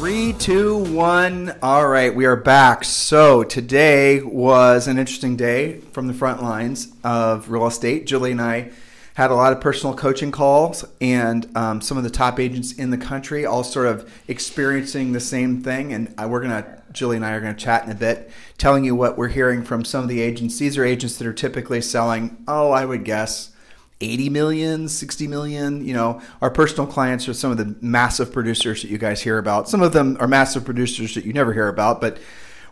Three, two, one. All right, we are back. So today was an interesting day from the front lines of real estate. Julie and I had a lot of personal coaching calls, and um, some of the top agents in the country all sort of experiencing the same thing. And uh, we're gonna, Julie and I are gonna chat in a bit, telling you what we're hearing from some of the agents. These are agents that are typically selling, oh, I would guess 80 million, 60 million. You know, our personal clients are some of the massive producers that you guys hear about. Some of them are massive producers that you never hear about, but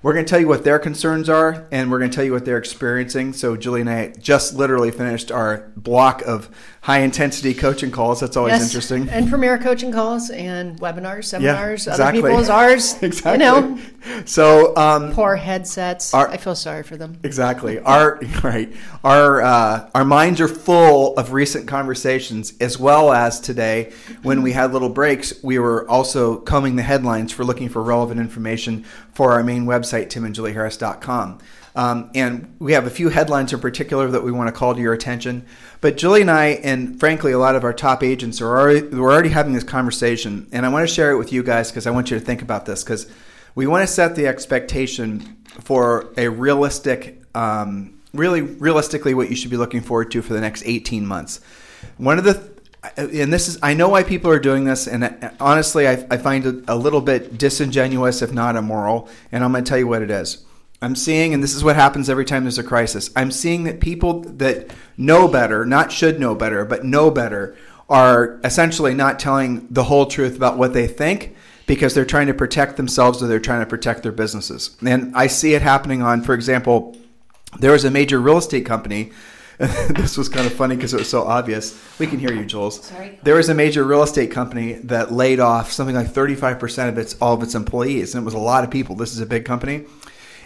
we're going to tell you what their concerns are, and we're going to tell you what they're experiencing. So, Julie and I just literally finished our block of high intensity coaching calls. That's always yes. interesting. And premier coaching calls and webinars, seminars, yeah, exactly. other people's ours. exactly. You know, so um, poor headsets. Our, I feel sorry for them. Exactly. Our right. Our uh, our minds are full of recent conversations, as well as today when we had little breaks. We were also combing the headlines for looking for relevant information for our main website, timandjulieharris.com. Um, and we have a few headlines in particular that we want to call to your attention. But Julie and I, and frankly, a lot of our top agents are already we're already having this conversation, and I want to share it with you guys because I want you to think about this because we want to set the expectation for a realistic, um, really realistically, what you should be looking forward to for the next 18 months. One of the and this is I know why people are doing this, and uh, honestly, I, I find it a little bit disingenuous, if not immoral. And I'm going to tell you what it is. I'm seeing, and this is what happens every time there's a crisis. I'm seeing that people that know better, not should know better, but know better, are essentially not telling the whole truth about what they think because they're trying to protect themselves or they're trying to protect their businesses. And I see it happening on, for example, there was a major real estate company. this was kind of funny because it was so obvious. We can hear you, Jules. Sorry. There was a major real estate company that laid off something like 35% of its all of its employees, and it was a lot of people. This is a big company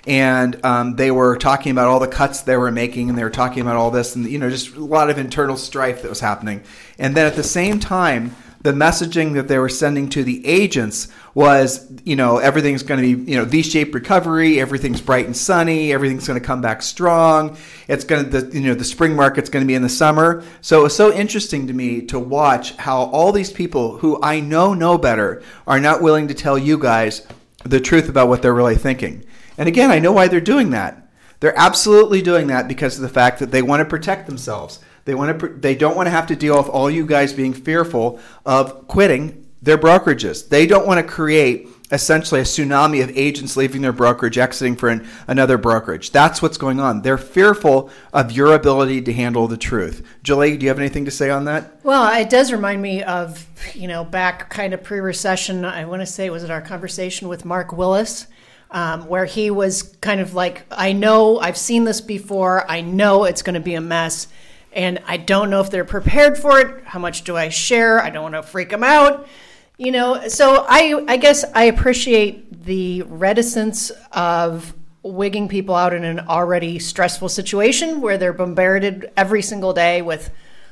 and um, they were talking about all the cuts they were making and they were talking about all this and you know just a lot of internal strife that was happening and then at the same time the messaging that they were sending to the agents was you know everything's going to be you know v-shaped recovery everything's bright and sunny everything's going to come back strong it's going to the you know the spring market's going to be in the summer so it was so interesting to me to watch how all these people who i know know better are not willing to tell you guys the truth about what they're really thinking and again, I know why they're doing that. They're absolutely doing that because of the fact that they want to protect themselves. They want to. They don't want to have to deal with all you guys being fearful of quitting their brokerages. They don't want to create essentially a tsunami of agents leaving their brokerage, exiting for an, another brokerage. That's what's going on. They're fearful of your ability to handle the truth. Julie, do you have anything to say on that? Well, it does remind me of, you know, back kind of pre recession. I want to say, was it our conversation with Mark Willis? um, where he was kind of like, I know I've seen this before. I know it's going to be a mess. And I don't know if they're prepared for it. How much do I share? I don't want to freak them out. You know, so I, I guess I appreciate the reticence of wigging people out in an already stressful situation where they're bombarded every single day with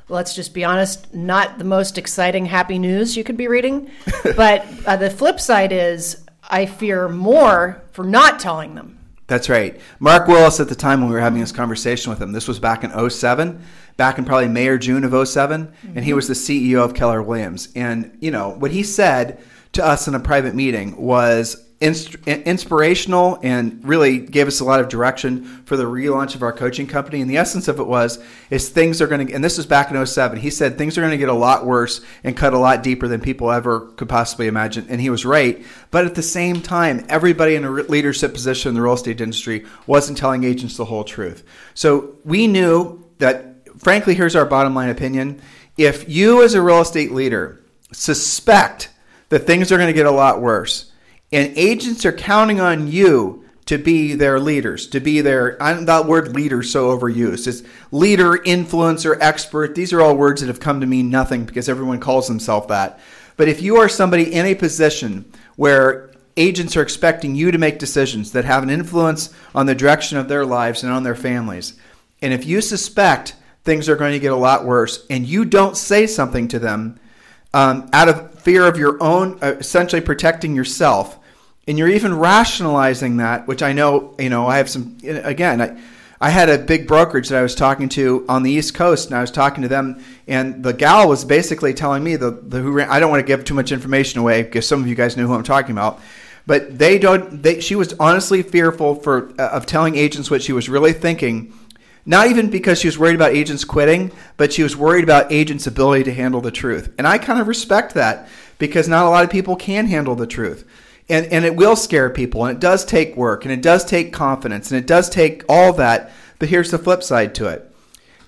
let's just be honest, not the most exciting, happy news you could be reading. but uh, the flip side is I fear more for not telling them. That's right. Mark Willis, at the time when we were having this conversation with him, this was back in 07, back in probably May or June of 7 mm-hmm. and he mm-hmm. was the CEO of Keller Williams. And, you know, what he said to us in a private meeting was inspirational and really gave us a lot of direction for the relaunch of our coaching company. And the essence of it was is things are going to and this was back in 07. He said things are going to get a lot worse and cut a lot deeper than people ever could possibly imagine. And he was right. But at the same time, everybody in a leadership position in the real estate industry wasn't telling agents the whole truth. So we knew that frankly here's our bottom line opinion. If you as a real estate leader suspect that things are going to get a lot worse, and agents are counting on you to be their leaders, to be their, that word leader so overused. It's leader, influencer, expert. These are all words that have come to mean nothing because everyone calls themselves that. But if you are somebody in a position where agents are expecting you to make decisions that have an influence on the direction of their lives and on their families. And if you suspect things are going to get a lot worse and you don't say something to them um, out of fear of your own, uh, essentially protecting yourself, and you're even rationalizing that, which I know, you know, I have some, again, I, I had a big brokerage that I was talking to on the East Coast, and I was talking to them, and the gal was basically telling me the, the who ran, I don't want to give too much information away because some of you guys know who I'm talking about, but they don't. They, she was honestly fearful for uh, of telling agents what she was really thinking. Not even because she was worried about agents quitting, but she was worried about agents' ability to handle the truth. And I kind of respect that because not a lot of people can handle the truth. And, and it will scare people and it does take work and it does take confidence and it does take all that. But here's the flip side to it.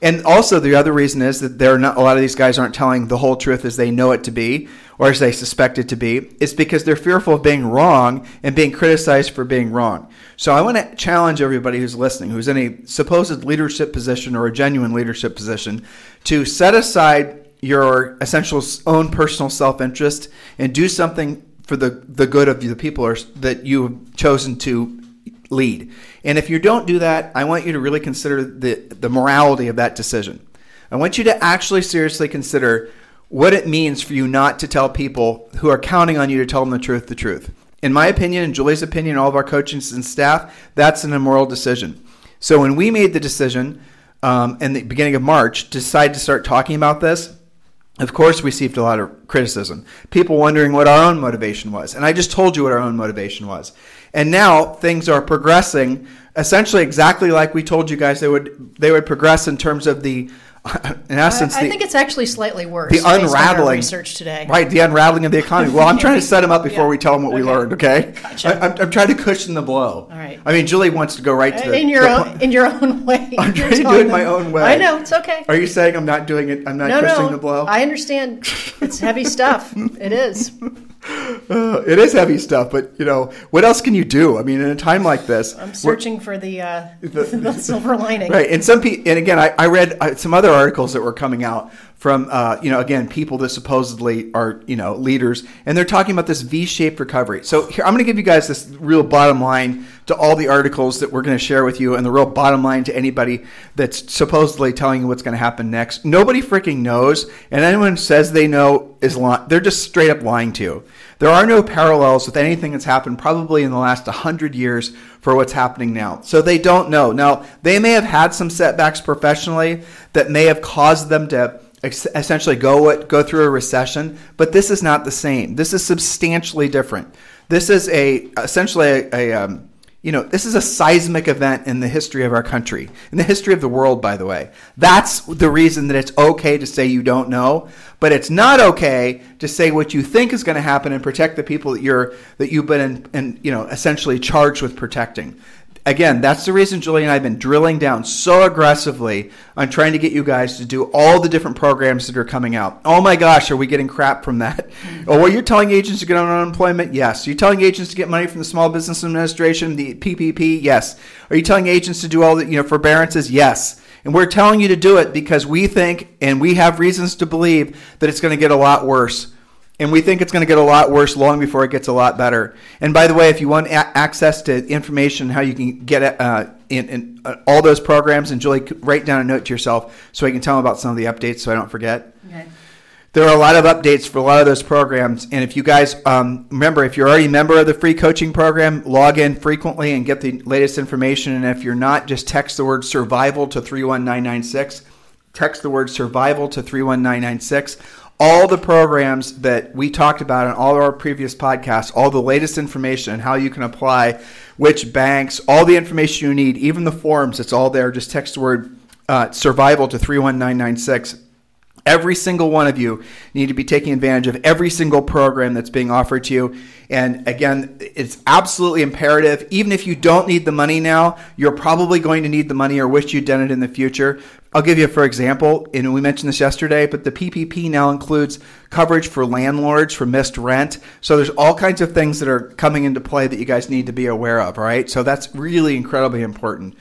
And also the other reason is that they're not a lot of these guys aren't telling the whole truth as they know it to be or as they suspect it to be it's because they're fearful of being wrong and being criticized for being wrong so i want to challenge everybody who's listening who's in a supposed leadership position or a genuine leadership position to set aside your essential own personal self-interest and do something for the, the good of the people are, that you have chosen to lead. And if you don't do that, I want you to really consider the, the morality of that decision. I want you to actually seriously consider what it means for you not to tell people who are counting on you to tell them the truth the truth. In my opinion, in Julie's opinion, all of our coaches and staff, that's an immoral decision. So when we made the decision um, in the beginning of March, to decide to start talking about this, of course, we received a lot of criticism. People wondering what our own motivation was. And I just told you what our own motivation was. And now things are progressing essentially exactly like we told you guys they would they would progress in terms of the in essence, I, I the, think it's actually slightly worse. The unraveling research today, right? The unraveling of the economy. Well, I'm trying to set them up before yeah. we tell them what okay. we learned. Okay, gotcha. I, am trying to cushion the blow. All right. I mean, Julie wants to go right to uh, the, in your the, own in your own way. I'm trying to do it my own way. I know it's okay. Are you saying I'm not doing it? I'm not no, cushioning no, the blow. I understand. It's heavy stuff. it is. Uh, it is heavy stuff, but you know what else can you do? I mean, in a time like this, I'm searching for the, uh, the, the silver lining. Right, and some people, and again, I, I read uh, some other articles that were coming out from uh, you know again people that supposedly are you know leaders and they're talking about this v-shaped recovery so here i'm going to give you guys this real bottom line to all the articles that we're going to share with you and the real bottom line to anybody that's supposedly telling you what's going to happen next nobody freaking knows and anyone says they know is lying they're just straight up lying to you there are no parallels with anything that's happened probably in the last 100 years for what's happening now so they don't know now they may have had some setbacks professionally that may have caused them to essentially go go through a recession, but this is not the same. This is substantially different. This is a essentially a, a um, you know, this is a seismic event in the history of our country, in the history of the world, by the way. That's the reason that it's okay to say you don't know, but it's not okay to say what you think is going to happen and protect the people that you're that you've been in, in, you know essentially charged with protecting again, that's the reason Julie and I have been drilling down so aggressively on trying to get you guys to do all the different programs that are coming out. Oh my gosh, are we getting crap from that? Oh, well, you're telling agents to get on unemployment? Yes. Are you telling agents to get money from the Small Business Administration, the PPP? Yes. Are you telling agents to do all the, you know, forbearances? Yes. And we're telling you to do it because we think and we have reasons to believe that it's going to get a lot worse and we think it's going to get a lot worse long before it gets a lot better. And by the way, if you want a- access to information how you can get uh, in, in uh, all those programs, and Julie, write down a note to yourself so I can tell them about some of the updates so I don't forget. Okay. There are a lot of updates for a lot of those programs, and if you guys um, remember, if you're already a member of the free coaching program, log in frequently and get the latest information. And if you're not, just text the word survival to 31996. Text the word survival to 31996 all the programs that we talked about in all our previous podcasts, all the latest information, how you can apply, which banks, all the information you need, even the forms, it's all there. Just text the word uh, survival to 31996. Every single one of you need to be taking advantage of every single program that's being offered to you. And again, it's absolutely imperative. Even if you don't need the money now, you're probably going to need the money or wish you'd done it in the future. I'll give you, for example, and we mentioned this yesterday, but the PPP now includes coverage for landlords for missed rent. So there's all kinds of things that are coming into play that you guys need to be aware of, right? So that's really incredibly important.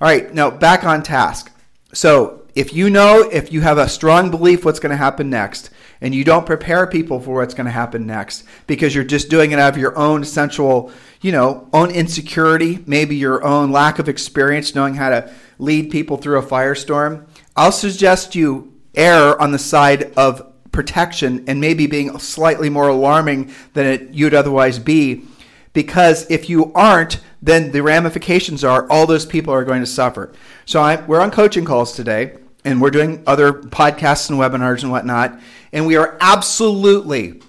All right, now back on task. So if you know, if you have a strong belief what's going to happen next, and you don't prepare people for what's going to happen next because you're just doing it out of your own sensual, you know, own insecurity, maybe your own lack of experience knowing how to lead people through a firestorm, I'll suggest you err on the side of protection and maybe being slightly more alarming than it, you'd otherwise be. Because if you aren't, then the ramifications are all those people are going to suffer. So I, we're on coaching calls today, and we're doing other podcasts and webinars and whatnot, and we are absolutely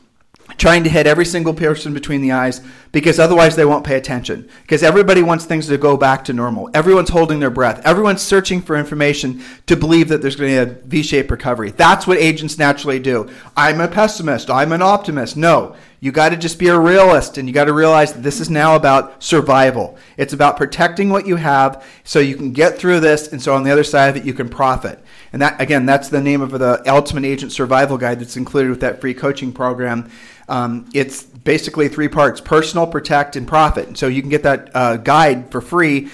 trying to hit every single person between the eyes because otherwise they won't pay attention. Because everybody wants things to go back to normal. Everyone's holding their breath. Everyone's searching for information to believe that there's going to be a V shaped recovery. That's what agents naturally do. I'm a pessimist. I'm an optimist. No, you got to just be a realist and you got to realize that this is now about survival. It's about protecting what you have so you can get through this and so on the other side of it you can profit. And that again, that's the name of the Ultimate Agent Survival Guide that's included with that free coaching program. Um, it's basically three parts: personal, protect, and profit. So you can get that uh, guide for free.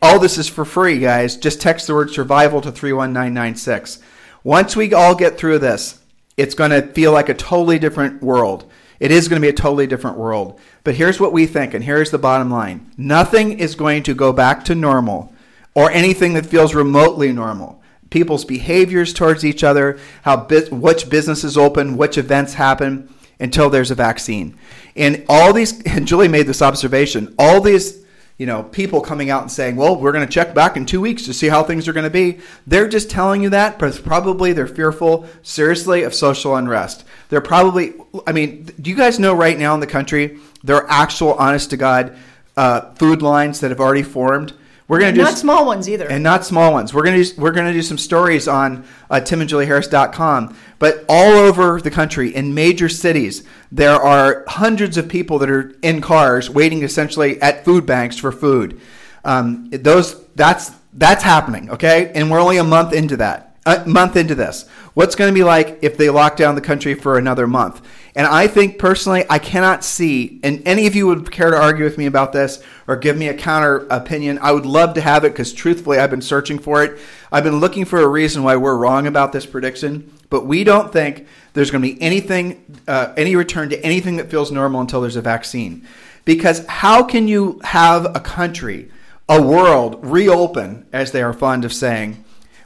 All this is for free, guys. Just text the word survival to 31996. Once we all get through this, it's going to feel like a totally different world. It is going to be a totally different world. But here's what we think, and here's the bottom line nothing is going to go back to normal or anything that feels remotely normal people's behaviors towards each other, how which businesses open, which events happen until there's a vaccine. And all these, and Julie made this observation, all these, you know, people coming out and saying, well, we're going to check back in two weeks to see how things are going to be. They're just telling you that, but probably they're fearful, seriously, of social unrest. They're probably, I mean, do you guys know right now in the country, there are actual, honest to God, uh, food lines that have already formed we're to do not small ones either, and not small ones. We're going to we're to do some stories on uh, timandjulieharris.com, but all over the country in major cities, there are hundreds of people that are in cars waiting essentially at food banks for food. Um, those that's that's happening, okay, and we're only a month into that a month into this. What's going to be like if they lock down the country for another month? And I think personally, I cannot see, and any of you would care to argue with me about this or give me a counter opinion, I would love to have it because truthfully, I've been searching for it. I've been looking for a reason why we're wrong about this prediction, but we don't think there's going to be anything, uh, any return to anything that feels normal until there's a vaccine. Because how can you have a country, a world reopen, as they are fond of saying,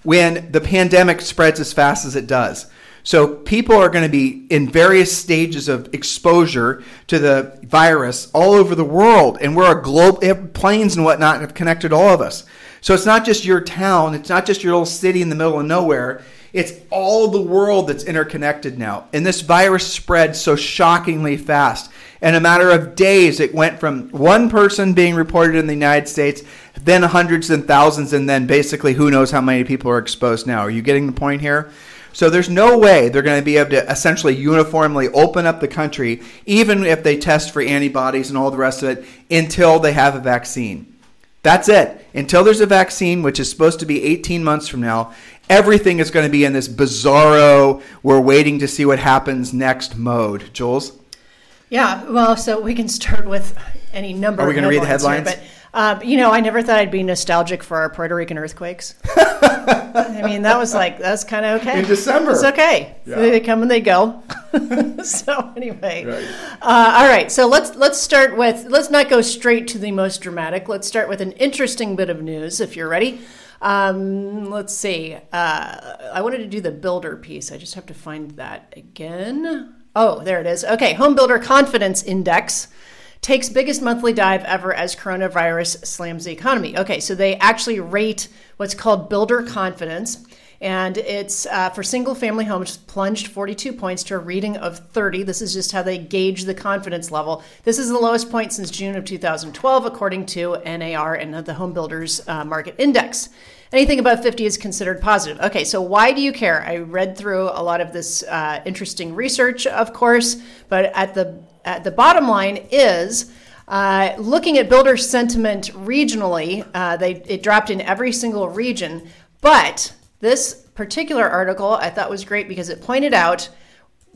when the pandemic spreads as fast as it does. So people are going to be in various stages of exposure to the virus all over the world, and we're a globe. Planes and whatnot have connected all of us. So it's not just your town. It's not just your little city in the middle of nowhere. It's all the world that's interconnected now. And this virus spread so shockingly fast. In a matter of days, it went from one person being reported in the United States, then hundreds and thousands, and then basically who knows how many people are exposed now. Are you getting the point here? So there's no way they're going to be able to essentially uniformly open up the country, even if they test for antibodies and all the rest of it, until they have a vaccine. That's it. Until there's a vaccine, which is supposed to be 18 months from now, everything is going to be in this bizarro, we're waiting to see what happens next mode. Jules? Yeah, well, so we can start with any number. Are we going to read the headlines? Here, um, you know, I never thought I'd be nostalgic for our Puerto Rican earthquakes. I mean, that was like that's kind of okay. In December, it's okay. Yeah. They come and they go. so anyway, right. Uh, all right. So let's let's start with let's not go straight to the most dramatic. Let's start with an interesting bit of news. If you're ready. Um, let's see. Uh, I wanted to do the builder piece. I just have to find that again. Oh, there it is. Okay, Home Builder Confidence Index takes biggest monthly dive ever as coronavirus slams the economy. Okay, so they actually rate what's called builder confidence. And it's uh, for single family homes plunged 42 points to a reading of 30. This is just how they gauge the confidence level. This is the lowest point since June of 2012, according to NAR and the Home Builders uh, Market Index. Anything above 50 is considered positive. Okay, so why do you care? I read through a lot of this uh, interesting research, of course, but at the at the bottom line is uh, looking at builder sentiment regionally. Uh, they it dropped in every single region, but this particular article I thought was great because it pointed out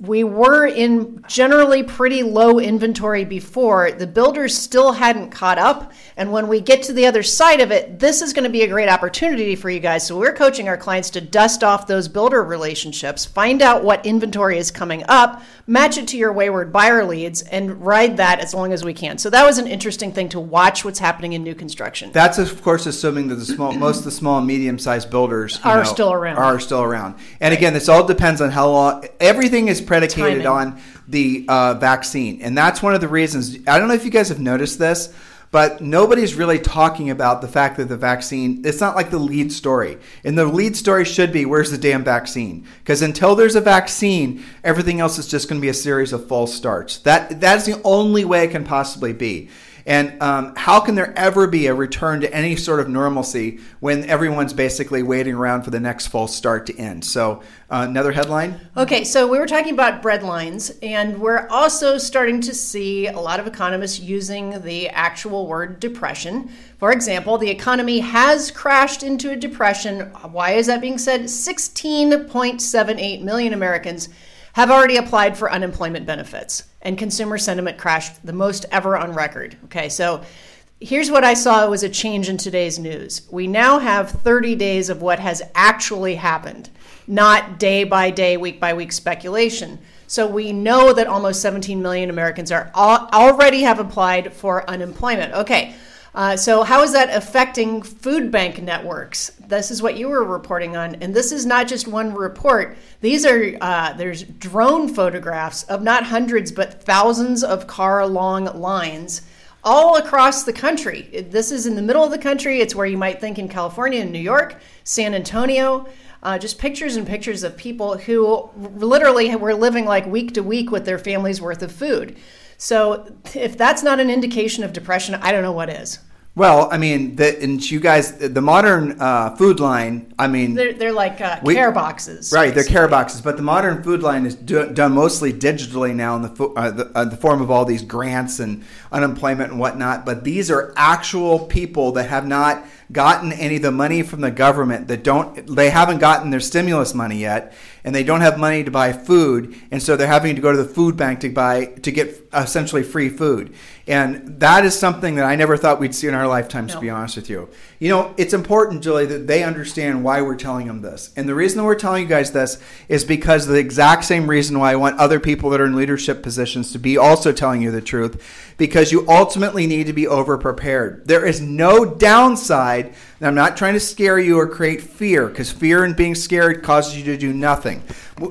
we were in generally pretty low inventory before. The builders still hadn't caught up. And when we get to the other side of it, this is going to be a great opportunity for you guys. So we're coaching our clients to dust off those builder relationships, find out what inventory is coming up, match it to your wayward buyer leads, and ride that as long as we can. So that was an interesting thing to watch what's happening in new construction. That's of course assuming that the small, most of the small and medium sized builders are know, still around. Are still around. And again, this all depends on how long. Everything is predicated Timing. on the uh, vaccine, and that's one of the reasons. I don't know if you guys have noticed this, but nobody's really talking about the fact that the vaccine. It's not like the lead story, and the lead story should be where's the damn vaccine? Because until there's a vaccine, everything else is just going to be a series of false starts. That that is the only way it can possibly be. And um, how can there ever be a return to any sort of normalcy when everyone's basically waiting around for the next false start to end? So, uh, another headline. Okay, so we were talking about breadlines, and we're also starting to see a lot of economists using the actual word depression. For example, the economy has crashed into a depression. Why is that being said? 16.78 million Americans have already applied for unemployment benefits, and consumer sentiment crashed the most ever on record. Okay, so here's what I saw was a change in today's news. We now have 30 days of what has actually happened, not day by day, week by week speculation. So we know that almost 17 million Americans are already have applied for unemployment. Okay. Uh, so, how is that affecting food bank networks? This is what you were reporting on, and this is not just one report. These are uh, there's drone photographs of not hundreds but thousands of car-long lines all across the country. This is in the middle of the country. It's where you might think in California and New York, San Antonio. Uh, just pictures and pictures of people who literally were living like week to week with their family's worth of food. So if that's not an indication of depression, I don't know what is. Well, I mean, the, and you guys, the modern uh, food line, I mean, they're, they're like uh, we, care boxes, right? They're care boxes, but the modern food line is do, done mostly digitally now in the, uh, the, uh, the form of all these grants and unemployment and whatnot. But these are actual people that have not gotten any of the money from the government that don't they haven't gotten their stimulus money yet and they don't have money to buy food and so they're having to go to the food bank to buy to get essentially free food and that is something that I never thought we'd see in our lifetimes, no. to be honest with you. You know, it's important, Julie, that they understand why we're telling them this. And the reason that we're telling you guys this is because the exact same reason why I want other people that are in leadership positions to be also telling you the truth, because you ultimately need to be over prepared. There is no downside. And I'm not trying to scare you or create fear, because fear and being scared causes you to do nothing.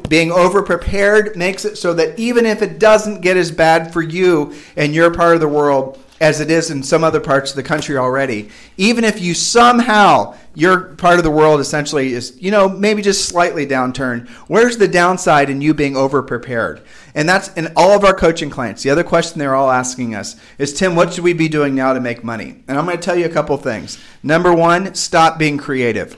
Being over prepared makes it so that even if it doesn't get as bad for you and your part of the world as it is in some other parts of the country already. Even if you somehow, your part of the world essentially is, you know, maybe just slightly downturned, where's the downside in you being over prepared? And that's in all of our coaching clients. The other question they're all asking us is Tim, what should we be doing now to make money? And I'm going to tell you a couple things. Number one, stop being creative.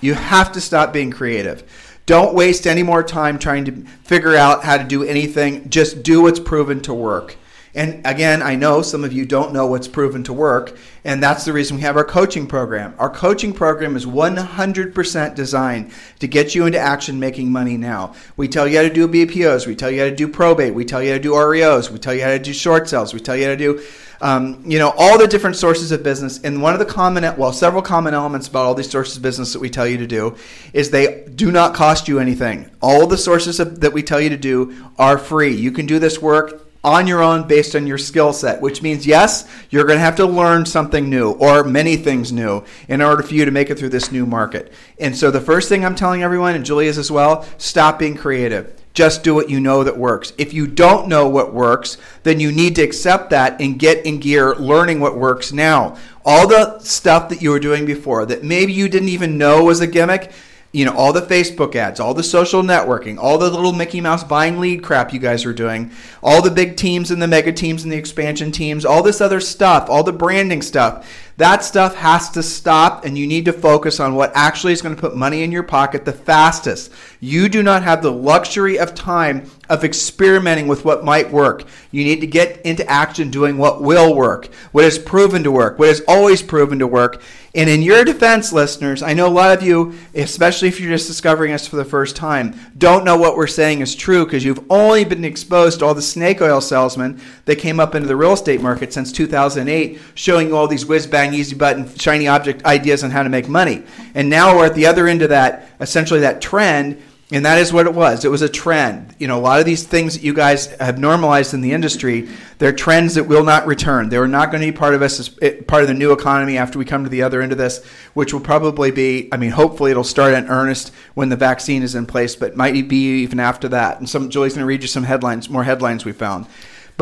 You have to stop being creative. Don't waste any more time trying to figure out how to do anything. Just do what's proven to work. And again, I know some of you don't know what's proven to work, and that's the reason we have our coaching program. Our coaching program is 100% designed to get you into action making money now. We tell you how to do BPOs, we tell you how to do probate, we tell you how to do REOs, we tell you how to do short sales, we tell you how to do um, you know all the different sources of business and one of the common well several common elements about all these sources of business that we tell you to do is they do not cost you anything all the sources of, that we tell you to do are free you can do this work on your own based on your skill set, which means, yes, you're going to have to learn something new or many things new in order for you to make it through this new market. And so, the first thing I'm telling everyone, and Julia's as well, stop being creative. Just do what you know that works. If you don't know what works, then you need to accept that and get in gear learning what works now. All the stuff that you were doing before that maybe you didn't even know was a gimmick, you know, all the Facebook ads, all the social networking, all the little Mickey Mouse buying lead crap you guys are doing, all the big teams and the mega teams and the expansion teams, all this other stuff, all the branding stuff. That stuff has to stop, and you need to focus on what actually is going to put money in your pocket the fastest. You do not have the luxury of time of experimenting with what might work. You need to get into action doing what will work, what is proven to work, what is always proven to work. And in your defense, listeners, I know a lot of you, especially if you're just discovering us for the first time, don't know what we're saying is true because you've only been exposed to all the snake oil salesmen that came up into the real estate market since 2008, showing you all these whiz bang, easy button, shiny object ideas on how to make money. And now we're at the other end of that, essentially that trend and that is what it was. It was a trend. You know, a lot of these things that you guys have normalized in the industry, they're trends that will not return. They are not going to be part of us as eh, part of the new economy after we come to the other end of this, which will probably be, I mean, hopefully it'll start in earnest when the vaccine is in place, but might be even after that. And some Julie's going to read you some headlines, more headlines we found.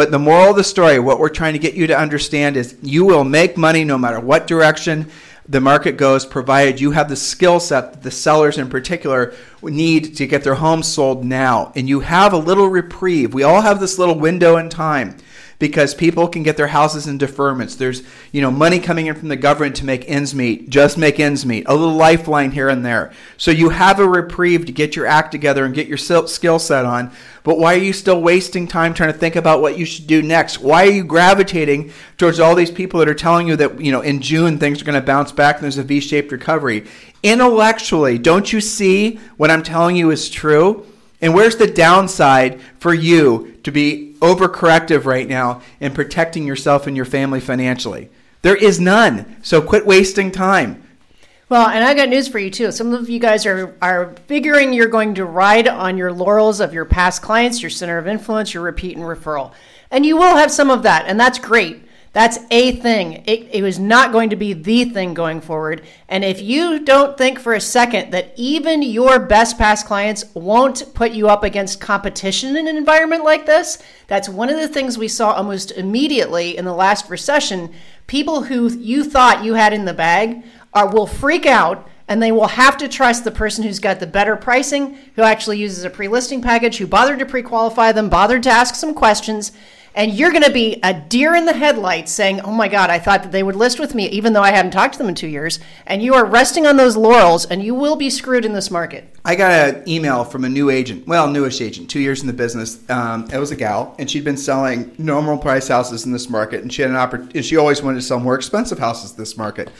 But the moral of the story, what we're trying to get you to understand is you will make money no matter what direction the market goes, provided you have the skill set that the sellers in particular need to get their homes sold now. And you have a little reprieve. We all have this little window in time because people can get their houses in deferments. There's, you know, money coming in from the government to make ends meet, just make ends meet, a little lifeline here and there. So you have a reprieve to get your act together and get your skill set on. But why are you still wasting time trying to think about what you should do next? Why are you gravitating towards all these people that are telling you that, you know, in June things are going to bounce back and there's a V-shaped recovery? Intellectually, don't you see what I'm telling you is true? And where's the downside for you to be overcorrective right now in protecting yourself and your family financially? There is none. So quit wasting time. Well, and I got news for you too. Some of you guys are are figuring you're going to ride on your laurels of your past clients, your center of influence, your repeat and referral. And you will have some of that, and that's great. That's a thing. It, it was not going to be the thing going forward. And if you don't think for a second that even your best past clients won't put you up against competition in an environment like this, that's one of the things we saw almost immediately in the last recession. People who you thought you had in the bag are, will freak out and they will have to trust the person who's got the better pricing, who actually uses a pre listing package, who bothered to pre qualify them, bothered to ask some questions and you're going to be a deer in the headlights saying, Oh my God, I thought that they would list with me, even though I haven't talked to them in two years. And you are resting on those laurels, and you will be screwed in this market. I got an email from a new agent, well, newish agent, two years in the business. Um, it was a gal, and she'd been selling normal price houses in this market, and she had an opportunity, she always wanted to sell more expensive houses in this market.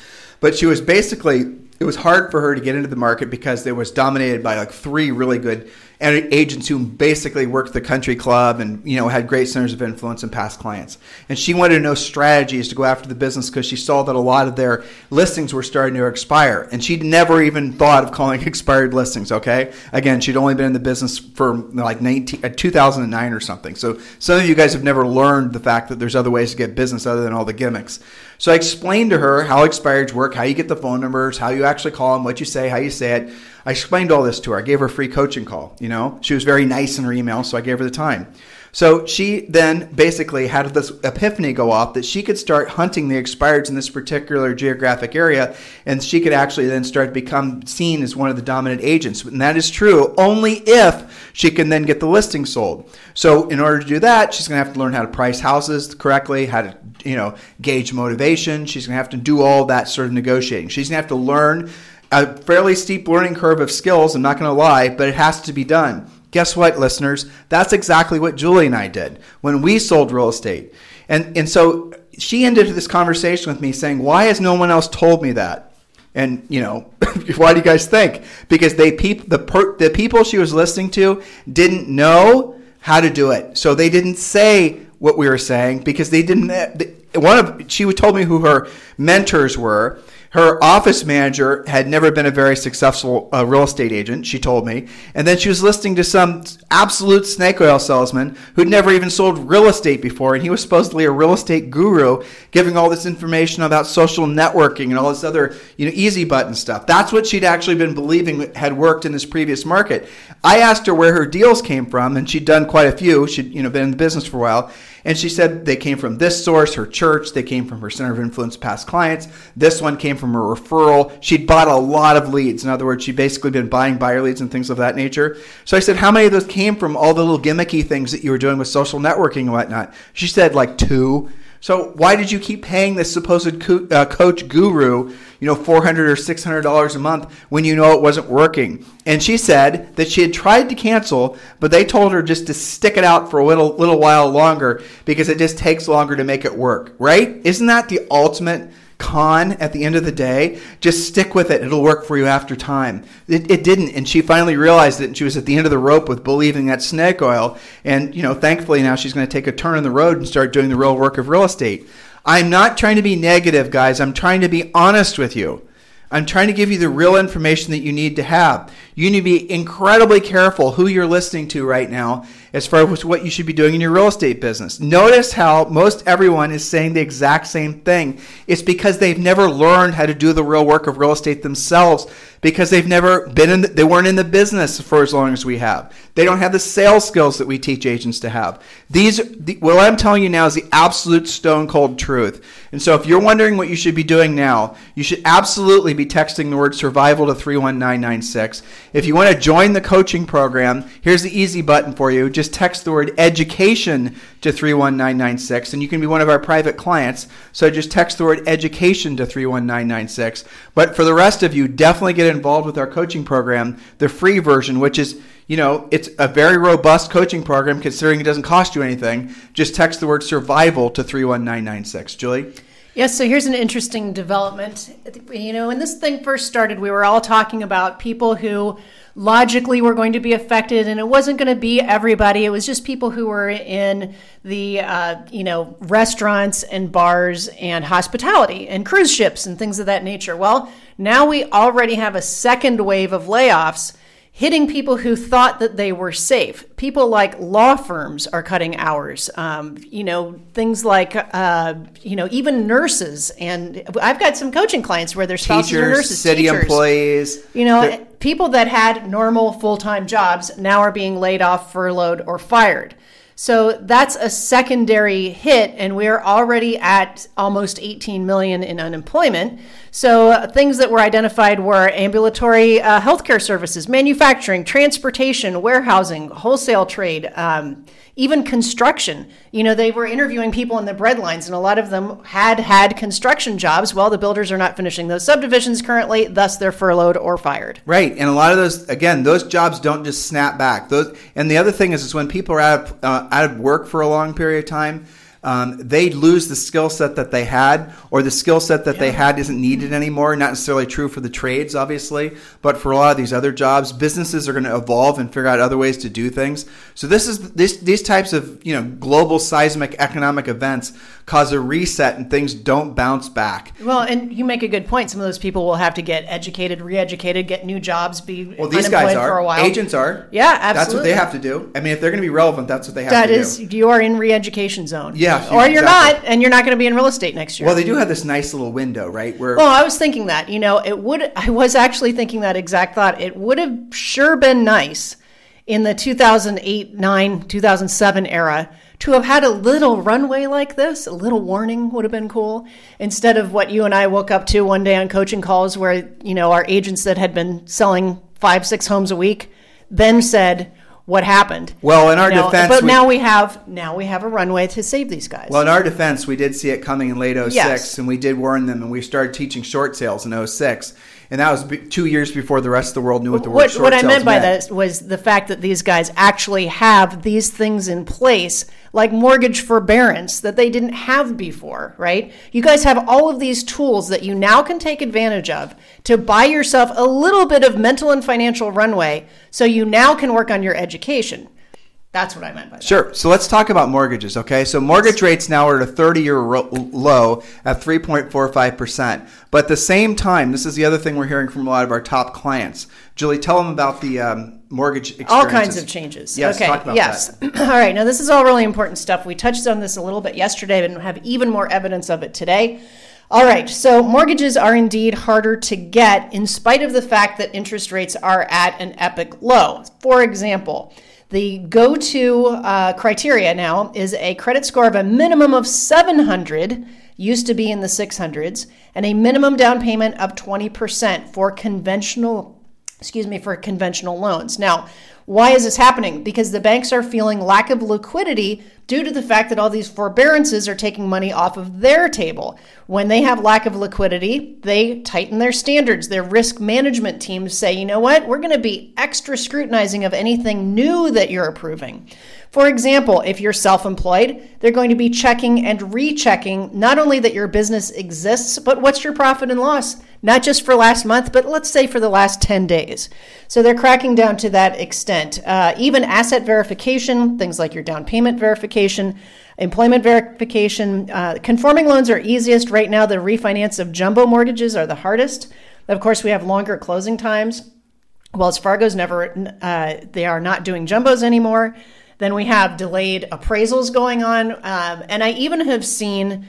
But she was basically, it was hard for her to get into the market because it was dominated by like three really good agents who basically worked the country club and you know had great centers of influence and past clients. And she wanted to know strategies to go after the business because she saw that a lot of their listings were starting to expire, and she'd never even thought of calling expired listings. Okay, again, she'd only been in the business for like 19, uh, 2009 or something. So some of you guys have never learned the fact that there's other ways to get business other than all the gimmicks. So I explained to her how expireds work, how you get the phone numbers, how you actually call them, what you say, how you say it. I explained all this to her. I gave her a free coaching call. You know, she was very nice in her email, so I gave her the time. So she then basically had this epiphany go off that she could start hunting the expireds in this particular geographic area, and she could actually then start to become seen as one of the dominant agents. And that is true only if she can then get the listing sold. So in order to do that, she's going to have to learn how to price houses correctly, how to you know gauge motivation. She's going to have to do all that sort of negotiating. She's going to have to learn a fairly steep learning curve of skills, I'm not going to lie, but it has to be done. Guess what, listeners? That's exactly what Julie and I did when we sold real estate. And, and so she ended this conversation with me saying, Why has no one else told me that? And, you know, why do you guys think? Because they peop, the, per, the people she was listening to didn't know how to do it. So they didn't say what we were saying because they didn't. They, one of she told me who her mentors were her office manager had never been a very successful uh, real estate agent, she told me. And then she was listening to some absolute snake oil salesman who'd never even sold real estate before. And he was supposedly a real estate guru giving all this information about social networking and all this other, you know, easy button stuff. That's what she'd actually been believing had worked in this previous market. I asked her where her deals came from, and she'd done quite a few. She'd, you know, been in the business for a while. And she said they came from this source, her church, they came from her center of influence past clients. This one came from a referral. She'd bought a lot of leads. In other words, she'd basically been buying buyer leads and things of that nature. So I said, How many of those came from all the little gimmicky things that you were doing with social networking and whatnot? She said, like two. So why did you keep paying this supposed co- uh, coach guru, you know, four hundred or six hundred dollars a month when you know it wasn't working? And she said that she had tried to cancel, but they told her just to stick it out for a little little while longer because it just takes longer to make it work. Right? Isn't that the ultimate? Con at the end of the day. Just stick with it. It'll work for you after time. It, it, didn't. And she finally realized it and she was at the end of the rope with believing that snake oil. And, you know, thankfully now she's going to take a turn in the road and start doing the real work of real estate. I'm not trying to be negative, guys. I'm trying to be honest with you. I'm trying to give you the real information that you need to have. You need to be incredibly careful who you're listening to right now as far as what you should be doing in your real estate business. Notice how most everyone is saying the exact same thing. It's because they've never learned how to do the real work of real estate themselves because they've never been in the, they weren't in the business for as long as we have. They don't have the sales skills that we teach agents to have. These the, what I'm telling you now is the absolute stone cold truth. And so if you're wondering what you should be doing now, you should absolutely be texting the word survival to 31996. If you want to join the coaching program, here's the easy button for you. Just text the word education to 31996 and you can be one of our private clients. So just text the word education to 31996. But for the rest of you, definitely get involved with our coaching program, the free version, which is you know, it's a very robust coaching program considering it doesn't cost you anything. Just text the word survival to 31996. Julie? Yes, so here's an interesting development. You know, when this thing first started, we were all talking about people who logically were going to be affected, and it wasn't going to be everybody. It was just people who were in the, uh, you know, restaurants and bars and hospitality and cruise ships and things of that nature. Well, now we already have a second wave of layoffs hitting people who thought that they were safe. People like law firms are cutting hours. Um, you know, things like, uh, you know, even nurses. And I've got some coaching clients where their spouses teachers, are nurses, city teachers. employees. You know, people that had normal full time jobs now are being laid off, furloughed, or fired. So that's a secondary hit, and we're already at almost 18 million in unemployment. So uh, things that were identified were ambulatory uh, healthcare services, manufacturing, transportation, warehousing, wholesale trade. Um, even construction. You know, they were interviewing people in the breadlines, and a lot of them had had construction jobs. Well, the builders are not finishing those subdivisions currently, thus they're furloughed or fired. Right, and a lot of those, again, those jobs don't just snap back. Those, and the other thing is, is when people are out of, uh, out of work for a long period of time um, they lose the skill set that they had, or the skill set that yeah. they had isn't needed anymore. Not necessarily true for the trades, obviously, but for a lot of these other jobs, businesses are going to evolve and figure out other ways to do things. So this is this these types of you know global seismic economic events cause a reset and things don't bounce back. Well, and you make a good point. Some of those people will have to get educated, re-educated, get new jobs, be well. These guys are for a while. agents are. Yeah, absolutely. That's what they have to do. I mean, if they're going to be relevant, that's what they have that to is, do. That is, you are in re-education zone. Yeah, or you're exactly. not, and you're not going to be in real estate next year. Well, they do have this nice little window, right? Where well, I was thinking that you know it would. I was actually thinking that exact thought. It would have sure been nice in the 2008, 9, 2007 era to have had a little runway like this, a little warning would have been cool, instead of what you and I woke up to one day on coaching calls where, you know, our agents that had been selling five, six homes a week then said, what happened. Well, in our you know, defense, but we, now we have now we have a runway to save these guys. Well, in our defense, we did see it coming in late 06, yes. and we did warn them, and we started teaching short sales in 06 and that was two years before the rest of the world knew what the word what, short what I meant by meant. that was the fact that these guys actually have these things in place, like mortgage forbearance, that they didn't have before, right? You guys have all of these tools that you now can take advantage of to buy yourself a little bit of mental and financial runway so you now can work on your education. That's what I meant by that. Sure. So let's talk about mortgages, okay? So mortgage rates now are at a 30 year ro- low at 3.45%. But at the same time, this is the other thing we're hearing from a lot of our top clients. Julie, tell them about the um, mortgage All kinds of changes. Yes, okay. yes. all right. Now, this is all really important stuff. We touched on this a little bit yesterday and have even more evidence of it today. All right, so mortgages are indeed harder to get in spite of the fact that interest rates are at an epic low. For example, the go to uh, criteria now is a credit score of a minimum of 700, used to be in the 600s, and a minimum down payment of 20% for conventional excuse me for conventional loans now Why is this happening? Because the banks are feeling lack of liquidity due to the fact that all these forbearances are taking money off of their table. When they have lack of liquidity, they tighten their standards. Their risk management teams say, you know what, we're going to be extra scrutinizing of anything new that you're approving. For example, if you're self employed, they're going to be checking and rechecking not only that your business exists, but what's your profit and loss, not just for last month, but let's say for the last 10 days. So they're cracking down to that extent. Uh, even asset verification, things like your down payment verification, employment verification. Uh, conforming loans are easiest right now. The refinance of jumbo mortgages are the hardest. Of course, we have longer closing times. Wells Fargo's never, uh, they are not doing jumbos anymore. Then we have delayed appraisals going on. Um, and I even have seen,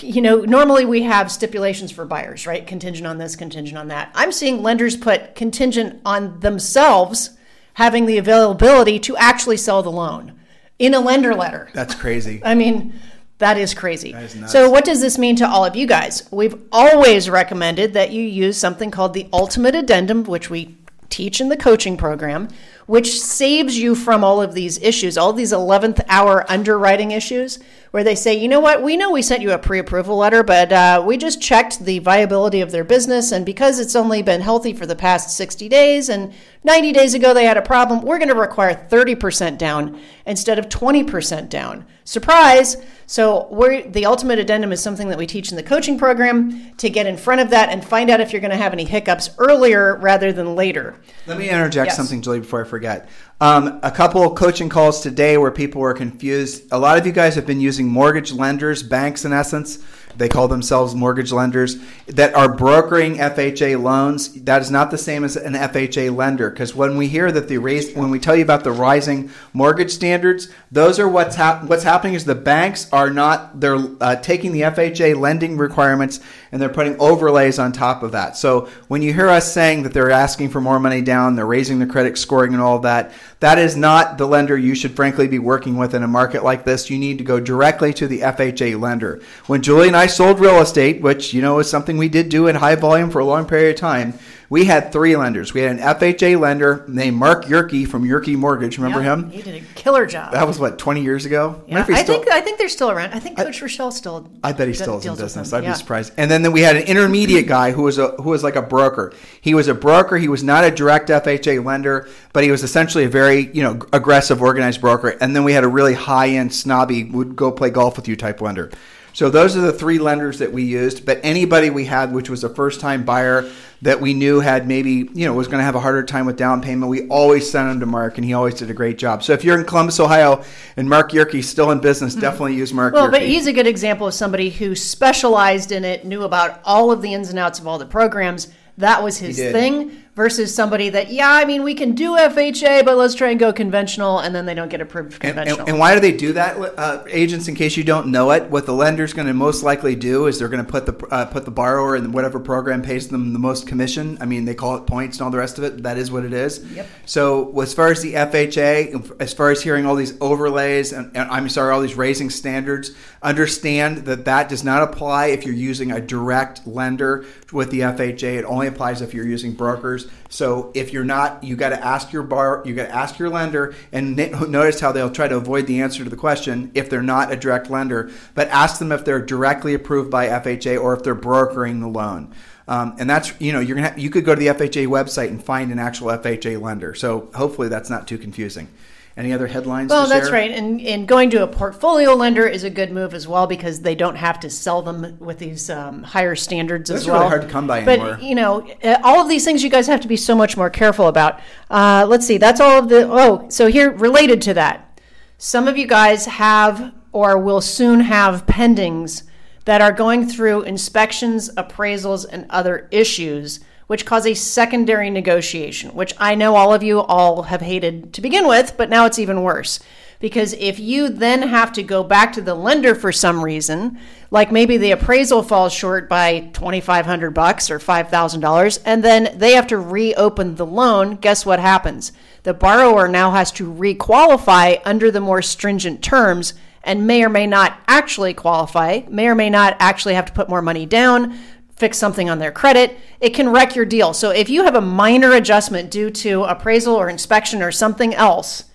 you know, normally we have stipulations for buyers, right? Contingent on this, contingent on that. I'm seeing lenders put contingent on themselves having the availability to actually sell the loan in a lender letter. That's crazy. I mean, that is crazy. That is so, what does this mean to all of you guys? We've always recommended that you use something called the Ultimate Addendum, which we teach in the coaching program, which saves you from all of these issues, all these 11th hour underwriting issues, where they say, you know what, we know we sent you a pre approval letter, but uh, we just checked the viability of their business. And because it's only been healthy for the past 60 days and 90 days ago they had a problem, we're going to require 30% down instead of 20% down. Surprise! So we're, the ultimate addendum is something that we teach in the coaching program to get in front of that and find out if you're going to have any hiccups earlier rather than later. Let me interject yes. something, Julie, before I forget. Um, a couple of coaching calls today where people were confused. A lot of you guys have been using mortgage lenders, banks in essence, they call themselves mortgage lenders that are brokering FHA loans. That is not the same as an FHA lender because when we hear that the raise, when we tell you about the rising mortgage standards, those are what's hap- what's happening is the banks are not they're uh, taking the FHA lending requirements and they're putting overlays on top of that. So when you hear us saying that they're asking for more money down, they're raising the credit scoring and all that, that is not the lender you should frankly be working with in a market like this. You need to go directly to the FHA lender. When Julie and I sold real estate, which you know is something we did do in high volume for a long period of time, we had three lenders. We had an FHA lender named Mark Yerke from Yerke Mortgage. Remember him? He did a killer job. That was what twenty years ago. Yeah, I still, think I think they're still around. I think Coach I, Rochelle still. I bet he still is in business. I'd yeah. be surprised. And then, then we had an intermediate guy who was a who was like a broker. He was a broker. He was not a direct FHA lender, but he was essentially a very you know aggressive, organized broker. And then we had a really high end, snobby, would go play golf with you type lender. So those are the three lenders that we used. But anybody we had, which was a first time buyer that we knew had maybe, you know, was going to have a harder time with down payment, we always sent them to Mark and he always did a great job. So if you're in Columbus, Ohio and Mark Yerke's still in business, mm-hmm. definitely use Mark Well, Yerke. but he's a good example of somebody who specialized in it, knew about all of the ins and outs of all the programs. That was his thing versus somebody that, yeah, I mean, we can do FHA, but let's try and go conventional, and then they don't get approved conventional. And, and, and why do they do that, uh, agents? In case you don't know it, what the lender's going to most likely do is they're going to put the uh, put the borrower in whatever program pays them the most commission. I mean, they call it points and all the rest of it. That is what it is. Yep. So as far as the FHA, as far as hearing all these overlays and, and I'm sorry, all these raising standards, understand that that does not apply if you're using a direct lender with the FHA. It only applies if you're using brokers. So if you're not, you got to ask your bar, you got to ask your lender, and notice how they'll try to avoid the answer to the question if they're not a direct lender, but ask them if they're directly approved by FHA or if they're brokering the loan. Um, and that's you know you're gonna you could go to the FHA website and find an actual FHA lender. So hopefully that's not too confusing. Any other headlines? Well, that's right. And, and going to a portfolio lender is a good move as well because they don't have to sell them with these um, higher standards Those as well. really hard to come by but, anymore. you know, uh, all of these things you guys have to be so much more careful about. Uh, let's see. That's all of the. Oh, so here, related to that, some of you guys have or will soon have pendings that are going through inspections, appraisals, and other issues which cause a secondary negotiation, which I know all of you all have hated to begin with, but now it's even worse. Because if you then have to go back to the lender for some reason, like maybe the appraisal falls short by 2500 bucks or $5,000 and then they have to reopen the loan, guess what happens? The borrower now has to requalify under the more stringent terms and may or may not actually qualify, may or may not actually have to put more money down, fix something on their credit. It can wreck your deal. So if you have a minor adjustment due to appraisal or inspection or something else,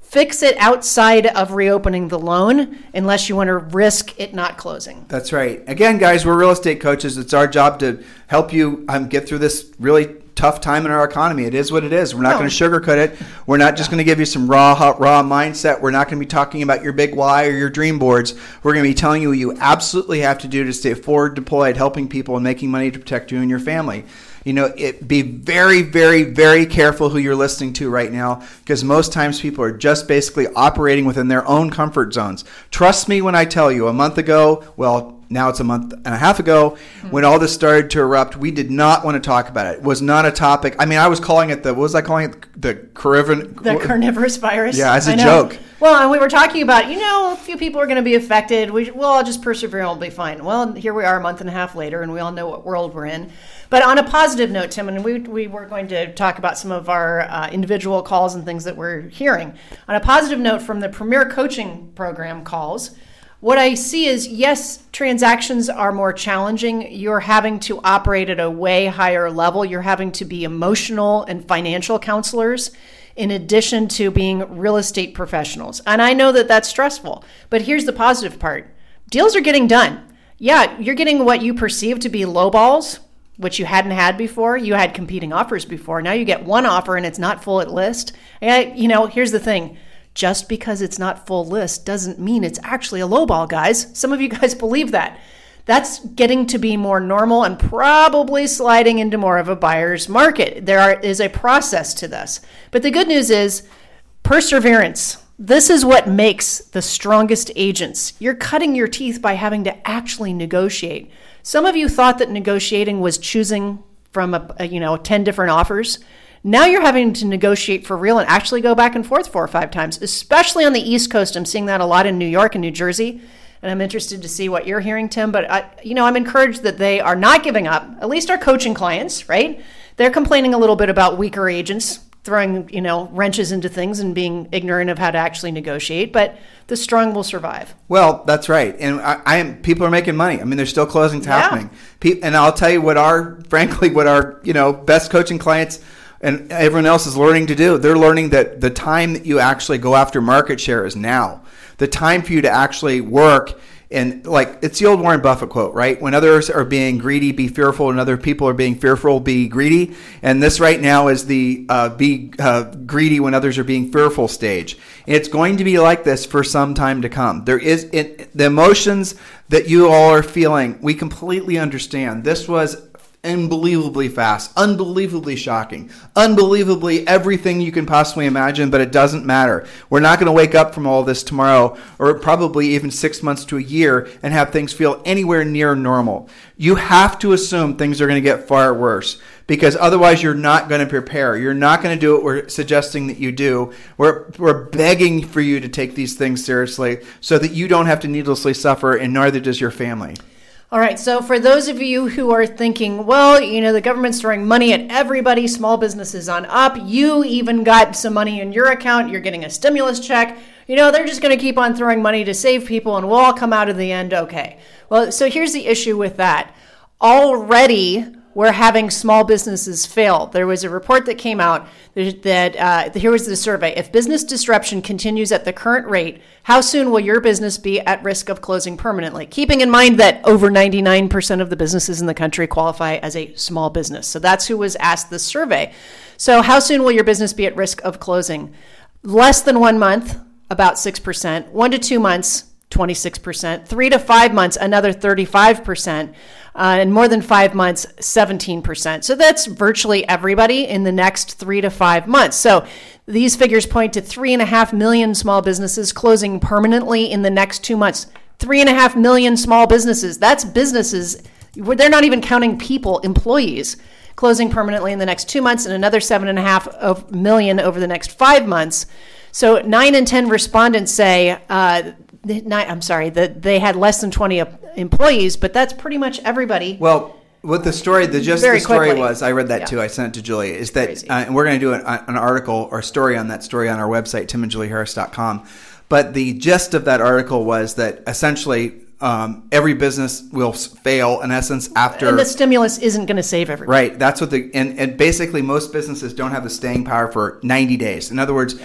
fix it outside of reopening the loan unless you want to risk it not closing. That's right. Again, guys, we're real estate coaches. It's our job to help you um, get through this really tough time in our economy. It is what it is. We're not No. going to sugarcoat it. We're not just going to give you some raw, hot, raw mindset. We're not going to be talking about your big why or your dream boards. We're going to be telling you what you absolutely have to do to stay forward deployed, helping people and making money to protect you and your family. You know, it, be very, very, very careful who you're listening to right now because most times people are just basically operating within their own comfort zones. Trust me when I tell you, a month ago, well, now it's a month and a half ago when all this started to erupt we did not want to talk about it it was not a topic i mean i was calling it the what was i calling it the carnivorous The carnivorous virus. Yeah, as a joke. Well, and we were talking about, you know, a few people are going to be affected. We, we'll all just persevere and we'll be fine. Well, here we are a month and a half later, and we all know what world we're in. But on a positive note, Tim, and we, we were going to talk about some of our uh, individual calls and things that we're hearing. On a positive note from the Premier Coaching Program calls, what I see is yes, transactions are more challenging. You're having to operate at a way higher level. You're having to be emotional and financial counselors in addition to being real estate professionals. And I know that that's stressful. But here's the positive part deals are getting done. Yeah, you're getting what you perceive to be low balls, which you hadn't had before. You had competing offers before. Now you get one offer and it's not full at list. And, you know, here's the thing just because it's not full list doesn't mean it's actually a lowball, guys. Some of you guys believe that. That's getting to be more normal and probably sliding into more of a buyer's market. There are, is a process to this. But the good news is perseverance. This is what makes the strongest agents. You're cutting your teeth by having to actually negotiate. Some of you thought that negotiating was choosing from a, a you know 10 different offers. Now you're having to negotiate for real and actually go back and forth four or five times, especially on the East Coast. I'm seeing that a lot in New York and New Jersey, and I'm interested to see what you're hearing, Tim. But I, you know, I'm encouraged that they are not giving up. At least our coaching clients, right? They're complaining a little bit about weaker agents throwing you know wrenches into things and being ignorant of how to actually negotiate. But the strong will survive. Well, that's right, and I, I am. People are making money. I mean, there's still closings Yeah. happening. And I'll tell you what our, frankly, what our you know best coaching clients and everyone else is learning to do. They're learning that the time that you actually go after market share is now. The time for you to actually work and like it's the old Warren Buffett quote, right? When others are being greedy, be fearful, and other people are being fearful, be greedy. And this right now is the uh, be uh, greedy when others are being fearful stage. And it's going to be like this for some time to come. There is it, the emotions that you all are feeling. We completely understand. This was unbelievably fast, unbelievably shocking, unbelievably everything you can possibly imagine, but it doesn't matter. We're not going to wake up from all this tomorrow or probably even six months to a year and have things feel anywhere near normal. You have to assume things are going to get far worse because otherwise you're not going to prepare. You're not going to do what we're suggesting that you do. We're, we're begging for you to take these things seriously so that you don't have to needlessly suffer and neither does your family. All right, so for those of you who are thinking, well, you know, the government's throwing money at everybody, small businesses on up, you even got some money in your account, you're getting a stimulus check, you know, they're just going to keep on throwing money to save people and we'll all come out of the end okay. Well, so here's the issue with that. Already, we're having small businesses fail. There was a report that came out that uh, here was the survey. If business disruption continues at the current rate, how soon will your business be at risk of closing permanently? Keeping in mind that over 99% of the businesses in the country qualify as a small business. So that's who was asked this survey. So, how soon will your business be at risk of closing? Less than one month, about 6%. One to two months, 26%. Three to five months, another 35%. Uh, and more than five months, 17%. So that's virtually everybody in the next three to five months. So these figures point to three and a half million small businesses closing permanently in the next two months. Three and a half million small businesses. That's businesses. They're not even counting people, employees closing permanently in the next two months and another seven and a half of million over the next five months. So nine in 10 respondents say, uh, the- nine, I'm sorry, that they had less than 20 employees, but that's pretty much everybody. Well, what the story, the just Very the story quickly. was, I read that Yeah. too. I sent it to Julia. Is that, uh, and we're going to do an, an article or story on that story on our website, timandjulieharris.com. But the gist of that article was that essentially um, every business will fail in essence after And the stimulus isn't going to save everyone. Right. That's what the and, and basically most businesses don't have the staying power for 90 days. In other words,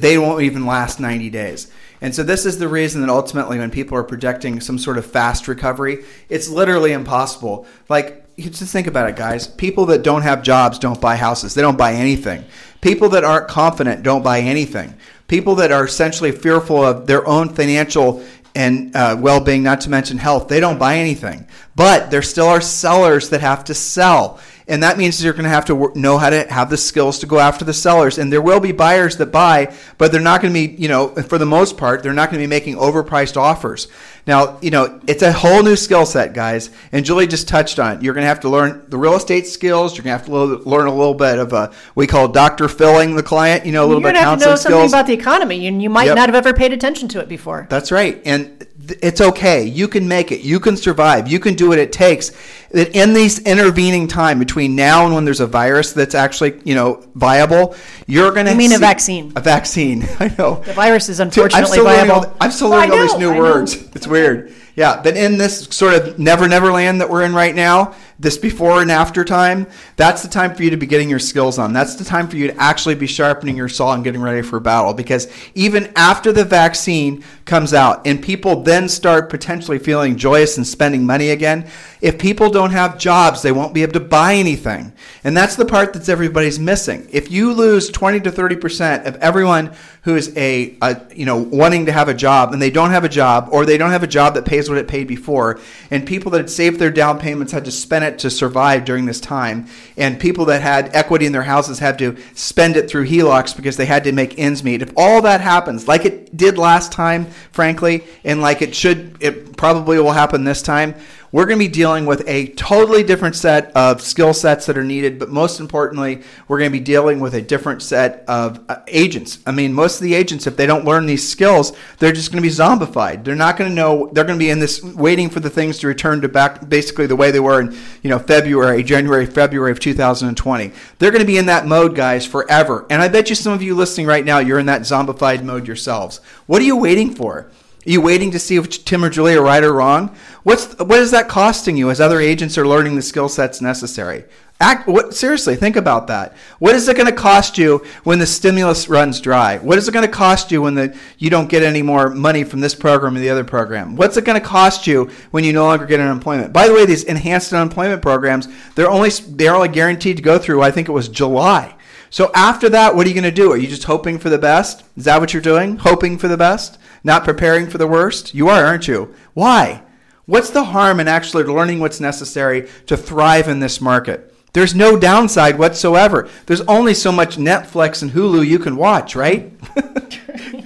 they won't even last 90 days. And so this is the reason that ultimately when people are projecting some sort of fast recovery, it's literally impossible. Like you just think about it, guys. People that don't have jobs don't buy houses. They don't buy anything. People that aren't confident don't buy anything. People that are essentially fearful of their own financial and uh, well-being, not to mention health, they don't buy anything. But there still are sellers that have to sell, and that means you're going to have to know how to have the skills to go after the sellers. And there will be buyers that buy, but they're not going to be, you know, for the most part, they're not going to be making overpriced offers. Now, you know, it's a whole new skill set, guys. And Julie just touched on it. You're going to have to learn the real estate skills. You're going to have to learn a little bit of uh, we call doctor filling the client. You know, a little You're bit going of to have to know counseling something skills. about the economy, and you might Yep. not have ever paid attention to it before. That's right. And it's okay. You can make it. You can survive. You can do what it takes. That in these intervening time between now and when there's a virus that's actually, you know, viable, you're going to You mean a vaccine. A vaccine. I know. The virus is I'm unfortunately learning viable. all, I'm still Well, learning all these new I know. words. It's weird. Yeah, but in this sort of never never land that we're in right now, this before and after time, that's the time for you to be getting your skills on. That's the time for you to actually be sharpening your saw and getting ready for battle. Because even after the vaccine comes out and people then start potentially feeling joyous and spending money again, if people don't have jobs, they won't be able to buy anything. And that's the part that's everybody's missing. If you lose 20 to 30% of everyone who is a, a you know wanting to have a job and they don't have a job or they don't have a job that pays what it paid before and people that had saved their down payments had to spend it to survive during this time and people that had equity in their houses had to spend it through HELOCs because they had to make ends meet. If all that happens like it did last time frankly and like it should it probably will happen this time we're going to be dealing with a totally different set of skill sets that are needed, but most importantly, we're going to be dealing with a different set of uh, agents. I mean, most of the agents, if they don't learn these skills, they're just going to be zombified. They're not going to know. They're going to be in this waiting for the things to return to back basically the way they were in you know February, January, February of 2020. They're going to be in that mode, guys, forever. And I bet you some of you listening right now, you're in that zombified mode yourselves. What are you waiting for? Are you waiting to see if Tim or Julie are right or wrong? What's what is that costing you as other agents are learning the skill sets necessary? Act what seriously, think about that. What is it going to cost you when the stimulus runs dry? What is it going to cost you when the you don't get any more money from this program or the other program? What's it going to cost you when you no longer get unemployment? By the way, these enhanced unemployment programs, they're only they're only guaranteed to go through I think it was July. So after that, what are you going to do? Are you just hoping for the best? Is that what you're doing? Hoping for the best? Not preparing for the worst? You are, aren't you? Why? What's the harm in actually learning what's necessary to thrive in this market? There's no downside whatsoever. There's only so much Netflix and Hulu you can watch, right?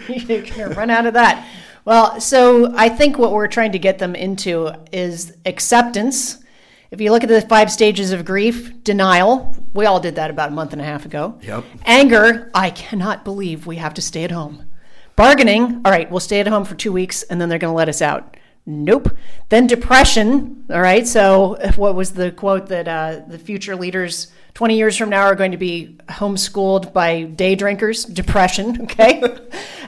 You're going to run out of that. Well, so I think what we're trying to get them into is acceptance. If you look at the five stages of grief, denial, we all did that about a month and a half ago. Yep. Anger, I cannot believe we have to stay at home. Bargaining, all right, we'll stay at home for two weeks and then they're going to let us out. Nope. Then depression, all right. So, what was the quote that uh, the future leaders 20 years from now are going to be homeschooled by day drinkers? Depression, okay.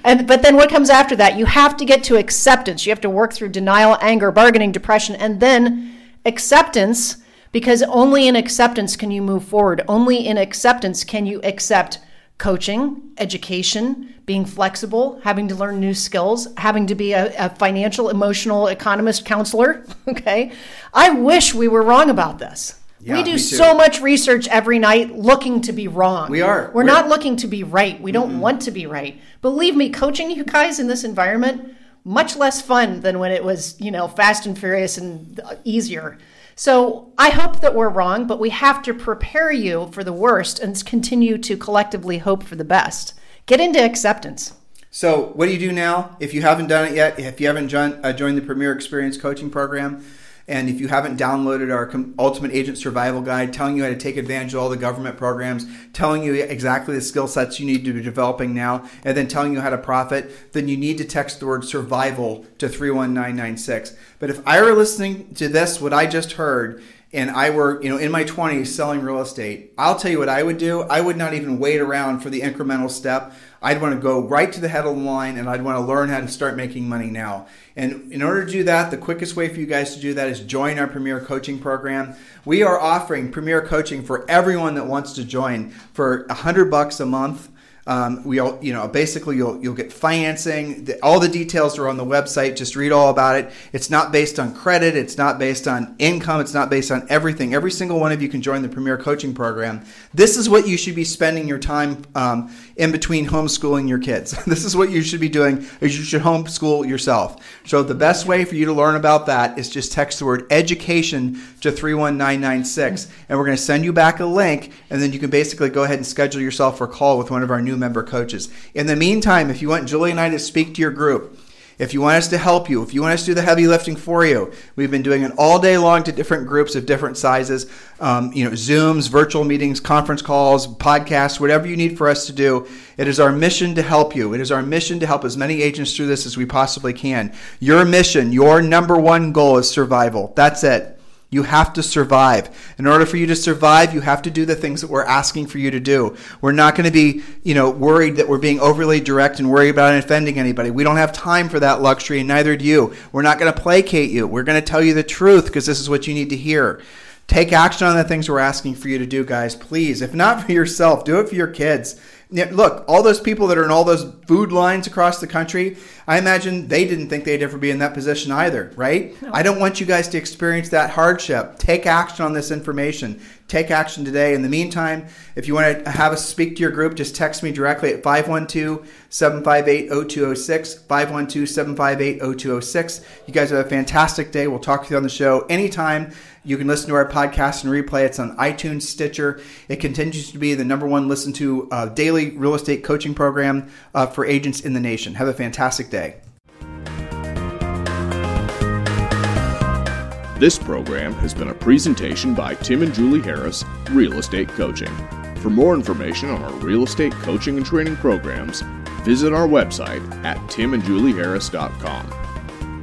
and but then what comes after that? You have to get to acceptance. You have to work through denial, anger, bargaining, depression, and then acceptance. Because only in acceptance can you move forward. Only in acceptance can you accept coaching, education, being flexible, having to learn new skills, having to be a, a, financial, emotional, economist counselor. Okay. I wish we were wrong about this. Yeah, we do so much research every night looking to be wrong. We are. We're, We're- not looking to be right. We don't want to be right. Believe me, coaching you guys in this environment, much less fun than when it was, you know, fast and furious and easier. So I hope that we're wrong, but we have to prepare you for the worst and continue to collectively hope for the best. Get into acceptance. So, what do you do now? If you haven't done it yet, if you haven't joined, uh, the Premier Experience Coaching Program, and if you haven't downloaded our Ultimate Agent Survival Guide, telling you how to take advantage of all the government programs, telling you exactly the skill sets you need to be developing now, and then telling you how to profit, then you need to text the word survival to 31996. But if I were listening to this, what I just heard, and I were, you know, in my 20s selling real estate, I'll tell you what I would do. I would not even wait around for the incremental step. I'd want to go right to the head of the line and I'd want to learn how to start making money now. And in order to do that, the quickest way for you guys to do that is join our Premier Coaching Program. We are offering Premier Coaching for everyone that wants to join for 100 bucks a month. Um, we all, you know, basically you'll you'll get financing. The, all the details are on the website. Just read all about it. It's not based on credit. It's not based on income. It's not based on everything. Every single one of you can join the Premier Coaching Program. This is what you should be spending your time um, in between homeschooling your kids. this is what you should be doing. Is you should homeschool yourself. So the best way for you to learn about that is just text the word education to three one nine nine six, and we're going to send you back a link, and then you can basically go ahead and schedule yourself for a call with one of our new member coaches. In the meantime, if you want Julie and I to speak to your group, if you want us to help you, if you want us to do the heavy lifting for you, we've been doing it all day long to different groups of different sizes. Um, you know, Zooms, virtual meetings, conference calls, podcasts, whatever you need for us to do. It is our mission to help you. It is our mission to help as many agents through this as we possibly can. Your mission, your number one goal is survival. That's it. You have to survive. In order for you to survive, you have to do the things that we're asking for you to do. We're not going to be, you know, worried that we're being overly direct and worried about offending anybody. We don't have time for that luxury, and neither do you. We're not going to placate you. We're going to tell you the truth because this is what you need to hear. Take action on the things we're asking for you to do, guys. Please. If not for yourself, do it for your kids. Look, all those people that are in all those food lines across the country, I imagine they didn't think they'd ever be in that position either, right? No. I don't want you guys to experience that hardship. Take action on this information. Take action today. In the meantime, if you want to have us speak to your group, just text me directly at 512 758 0206. 512 758 0206. You guys have a fantastic day. We'll talk to you on the show anytime. You can listen to our podcast and replay. It's on iTunes, Stitcher. It continues to be the number one listen to uh, daily real estate coaching program uh, for agents in the nation. Have a fantastic day. This program has been a presentation by Tim and Julie Harris, Real Estate Coaching. For more information on our real estate coaching and training programs, visit our website at timandjulieharris.com.